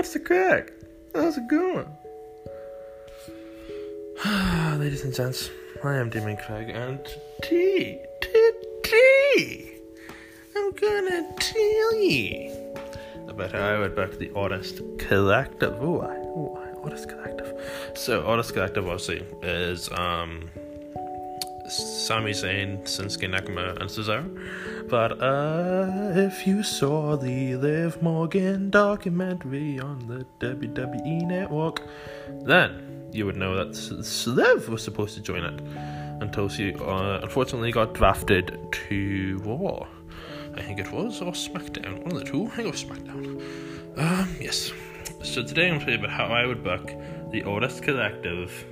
What's the crack? How's it going? Ladies and gents, I am Damon Craig, and T, T, T, I'm gonna tell ye about how I went back to the Artist Collective. I, Artist Collective. So, Artist Collective, obviously, is, um, Sami Zayn, Shinsuke Nakamura, and Cesaro. But uh, if you saw the Liv Morgan documentary on the WWE Network, then you would know that Liv was supposed to join it until she uh, unfortunately got drafted to Raw. I think it was, or SmackDown, one of the two. I think it was SmackDown. Um, yes. So today I'm going to tell you about how I would book the Artist Collective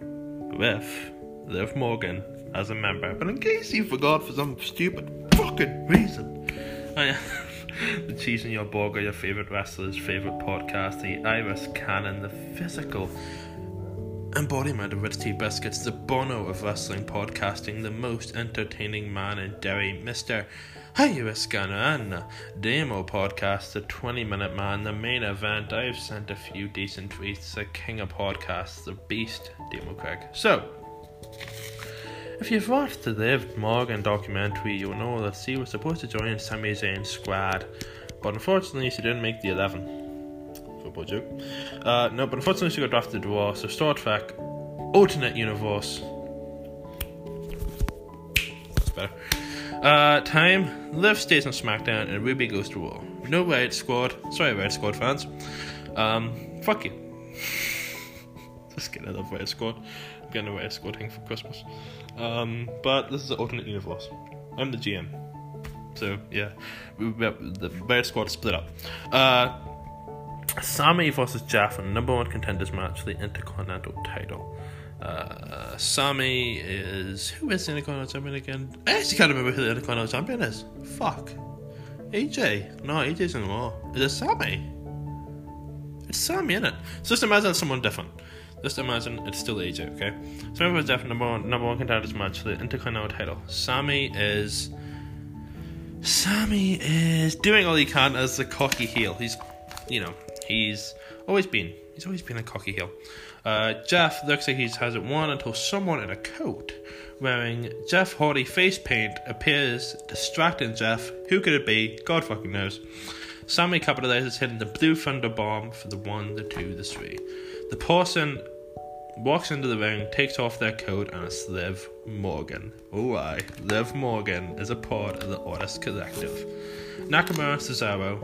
with Liv Morgan as a member. But in case you forgot for some stupid fucking reason, oh, I the cheese in your burger, your favorite wrestler's favorite podcast, the Iris Cannon, the physical embodiment of Ritz Tea Biscuits, the Bono of wrestling podcasting, the most entertaining man in Derry, Mr. Iris Cannon, Demo podcast, the 20 minute man, the main event. I've sent a few decent tweets, the king of podcasts, the beast, Demo Craig. So, if you've watched the Liv Morgan documentary, you'll know that she was supposed to join Sami Zayn's squad, but unfortunately she didn't make the 11. Football joke. Uh, no, but unfortunately she got drafted to War, so Star Trek, alternate universe. That's better. Uh, time, Liv stays on SmackDown and Ruby goes to Raw. No Riot Squad. Sorry, Riot Squad fans. Um, fuck you. Just kidding, I love Riot Squad. I'm getting a Riot Squad thing for Christmas. Um, but this is an alternate universe. I'm the GM. So, yeah. The Riot Squad split up. Uh, Sami versus the number one contenders match the Intercontinental title. Uh, Sami is. Who is the Intercontinental Champion again? I actually can't remember who the Intercontinental Champion is. Fuck. AJ. No, AJ's in Raw. Is it Sami? It's Sami, isn't it? So just imagine someone different. Just imagine it's still AJ, okay? So it's definitely number one number one contenders match for the Intercontinental title. Sami is Sami is doing all he can as the cocky heel. He's you know, he's always been he's always been a cocky heel. Uh, Jeff looks like he hasn't won until someone in a coat wearing Jeff Hardy face paint appears, distracting Jeff. Who could it be? God fucking knows. Sami capitalizes, hitting the blue thunder bomb for the one, the two, the three. The person walks into the ring, takes off their coat, and it's Liv Morgan. Oh, I. Liv Morgan is a part of the Artist Collective. Nakamura and Cesaro,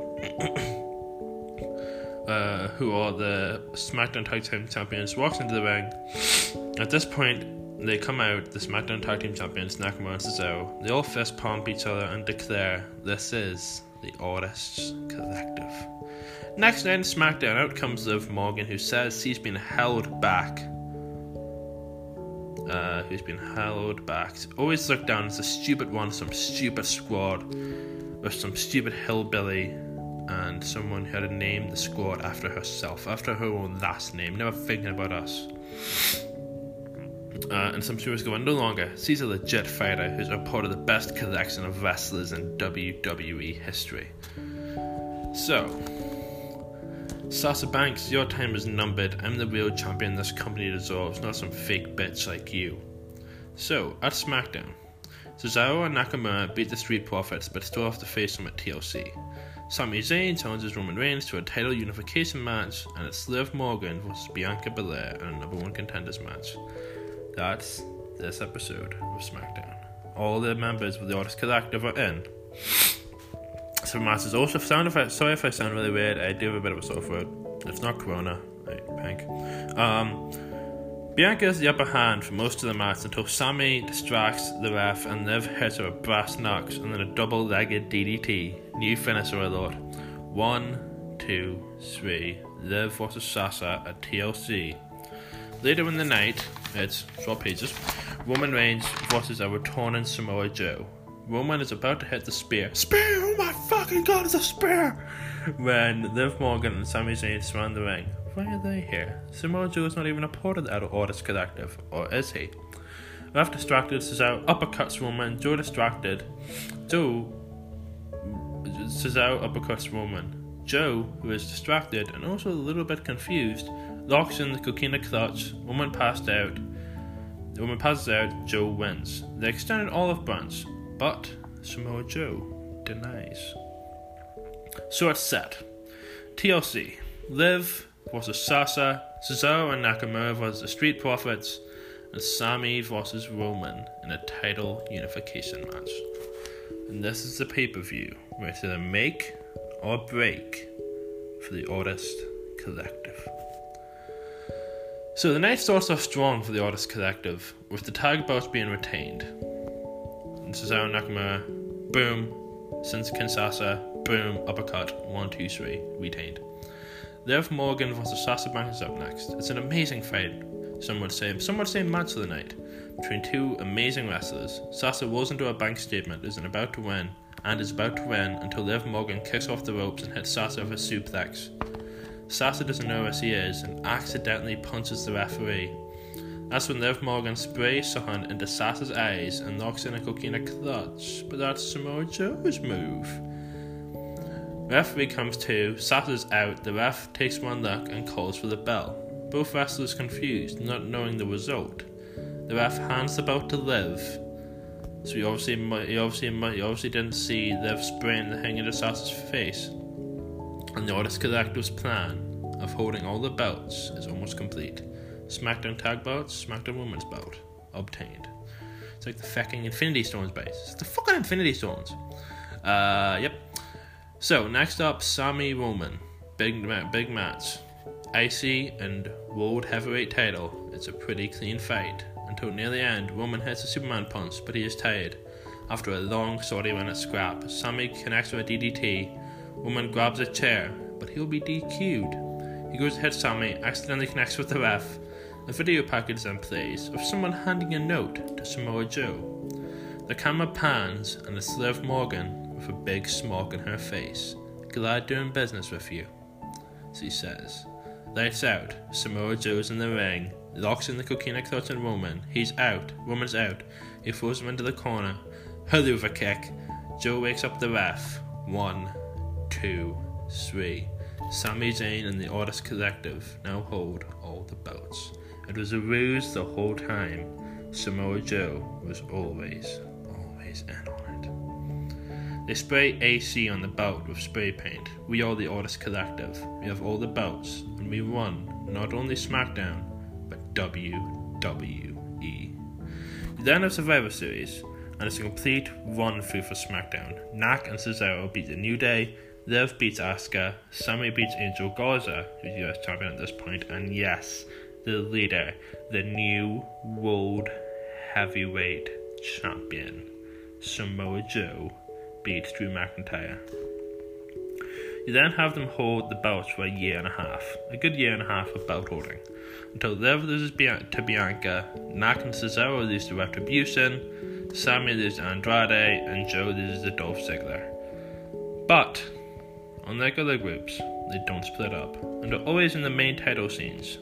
uh, who are the SmackDown Tag Team Champions, walks into the ring. At this point, they come out, the SmackDown Tag Team Champions, Nakamura and Cesaro. They all fist pump each other and declare, This is the Artists Collective. Next night in SmackDown, out comes Liv Morgan, who says she's been held back. Uh, who's been held back. Always looked down as a stupid one, some stupid squad with some stupid hillbilly and someone who had named the squad after herself, after her own last name, never thinking about us. Uh, and some viewers going, no longer. She's a legit fighter who's a part of the best collection of wrestlers in WWE history. So, Sasha Banks, your time is numbered. I'm the real champion this company deserves, not some fake bitch like you. So, at SmackDown, Cesaro and Nakamura beat the Street Profits but still have to face them at TLC. Sami Zayn challenges Roman Reigns to a title unification match, and it's Liv Morgan versus Bianca Belair in a number one contenders match. That's this episode of SmackDown. All the members of the Artist Collective are in. So match is also sound if I, sorry if I sound really weird. I do have a bit of a sore throat. It's not Corona, I think. Um, Bianca has the upper hand for most of the match until Sami distracts the ref and Liv hits her with brass knucks and then a double-legged DDT. New finisher alert. One, two, three. Liv versus Sasha at TLC. Later in the night, it's short pages. Roman Reigns versus a returning Samoa Joe. Roman is about to hit the spear. Spear! Oh my fucking god, it's a spear! When Liv Morgan and Sami Zayn surround the ring. Why are they here? Samoa Joe is not even a part of the Artist Collective, or is he? Ref distracted, Cesaro uppercuts Roman. Joe distracted. Joe. Cesaro uppercuts Roman. Joe, who is distracted and also a little bit confused, locks in the coquina clutch. Roman passed out. The Roman passes out. Joe wins. They extended olive branch, but Samoa Joe denies. So it's set. TLC. Liv versus Sasha. Cesaro and Nakamura versus the Street Profits. And Sami versus Roman in a title unification match. And this is the pay per view where it's either make or break for the Artist Collective. So the night starts off strong for the Artist Collective, with the tag belts being retained. And Cesaro Nakamura, boom, since Kinshasa, boom, uppercut, one, two, three, retained. Liv Morgan versus Sasha Banks is up next. It's an amazing fight, some would say. Some would say match of the night, between two amazing wrestlers. Sasha rolls into a bank statement, is about to win, and is about to win until Liv Morgan kicks off the ropes and hits Sasha with a suplex. Sasha doesn't know where she is and accidentally punches the referee. That's when Liv Morgan sprays sun into Sasha's eyes and knocks in a coquina clutch, but that's Samoa Joe's move. Referee comes to, Sasha's out, the ref takes one look and calls for the bell. Both wrestlers confused, not knowing the result. The ref hands the belt to Liv, so he obviously, he obviously, obviously didn't see Liv spraying the hanging to Sasha's face. And the Artist Collective's plan of holding all the belts is almost complete. SmackDown Tag Belts, SmackDown Women's Belt, obtained. It's like the fucking Infinity Stones base. It's the fucking Infinity Stones. Uh, yep. So next up, Sami Roman, big big match, IC and World Heavyweight title. It's a pretty clean fight until near the end. Roman hits a Superman punch, but he is tired. After a long 40 minute scrap, Sami connects with a DDT. Roman grabs a chair, but he'll be DQ'd. He goes to hit Sami, accidentally connects with the ref. A video package then plays of someone handing a note to Samoa Joe. The camera pans and it's Liv Morgan with a big smirk on her face. Glad doing business with you, she says. Lights out. Samoa Joe's in the ring. Locks in the coquina clutch on Roman. He's out. Roman's out. He throws him into the corner. Helluva kick. Joe wakes up the ref. One, two, three. Sami Zayn and the Artist Collective now hold all the belts. It was a ruse the whole time. Samoa Joe was always, always in on it. They spray AC on the belt with spray paint. We are the Artist Collective. We have all the belts, and we won not only SmackDown, but WWE. Then have Survivor Series, and it's a complete run through for SmackDown. Nak and Cesaro beat the New Day, Liv beats Asuka, Sami beats Angel Garza, who's US champion at this point, and yes, the leader, the new World Heavyweight Champion, Samoa Joe, beats Drew McIntyre. You then have them hold the belts for a year and a half, a good year and a half of belt holding, until Liv loses to Bianca, Nak and Cesaro lose to Retribution, Sami loses to Andrade, and Joe loses to Dolph Ziggler. But, unlike other groups, they don't split up, and are always in the main title scenes.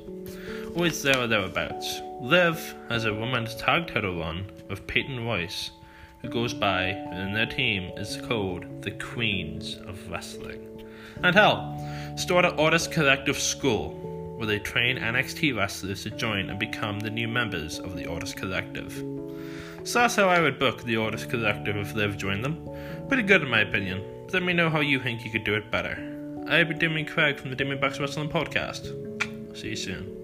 Always there or thereabouts. Liv has a women's tag title run with Peyton Royce, who goes by, and their team is called the Queens of Wrestling. And hell, start an Artist Collective School, where they train NXT wrestlers to join and become the new members of the Artist Collective. So that's how I would book the Artist Collective if they've joined them. Pretty good in my opinion. Let me know how you think you could do it better. I've been Damien Craig from the Damien Bucks Wrestling Podcast. See you soon.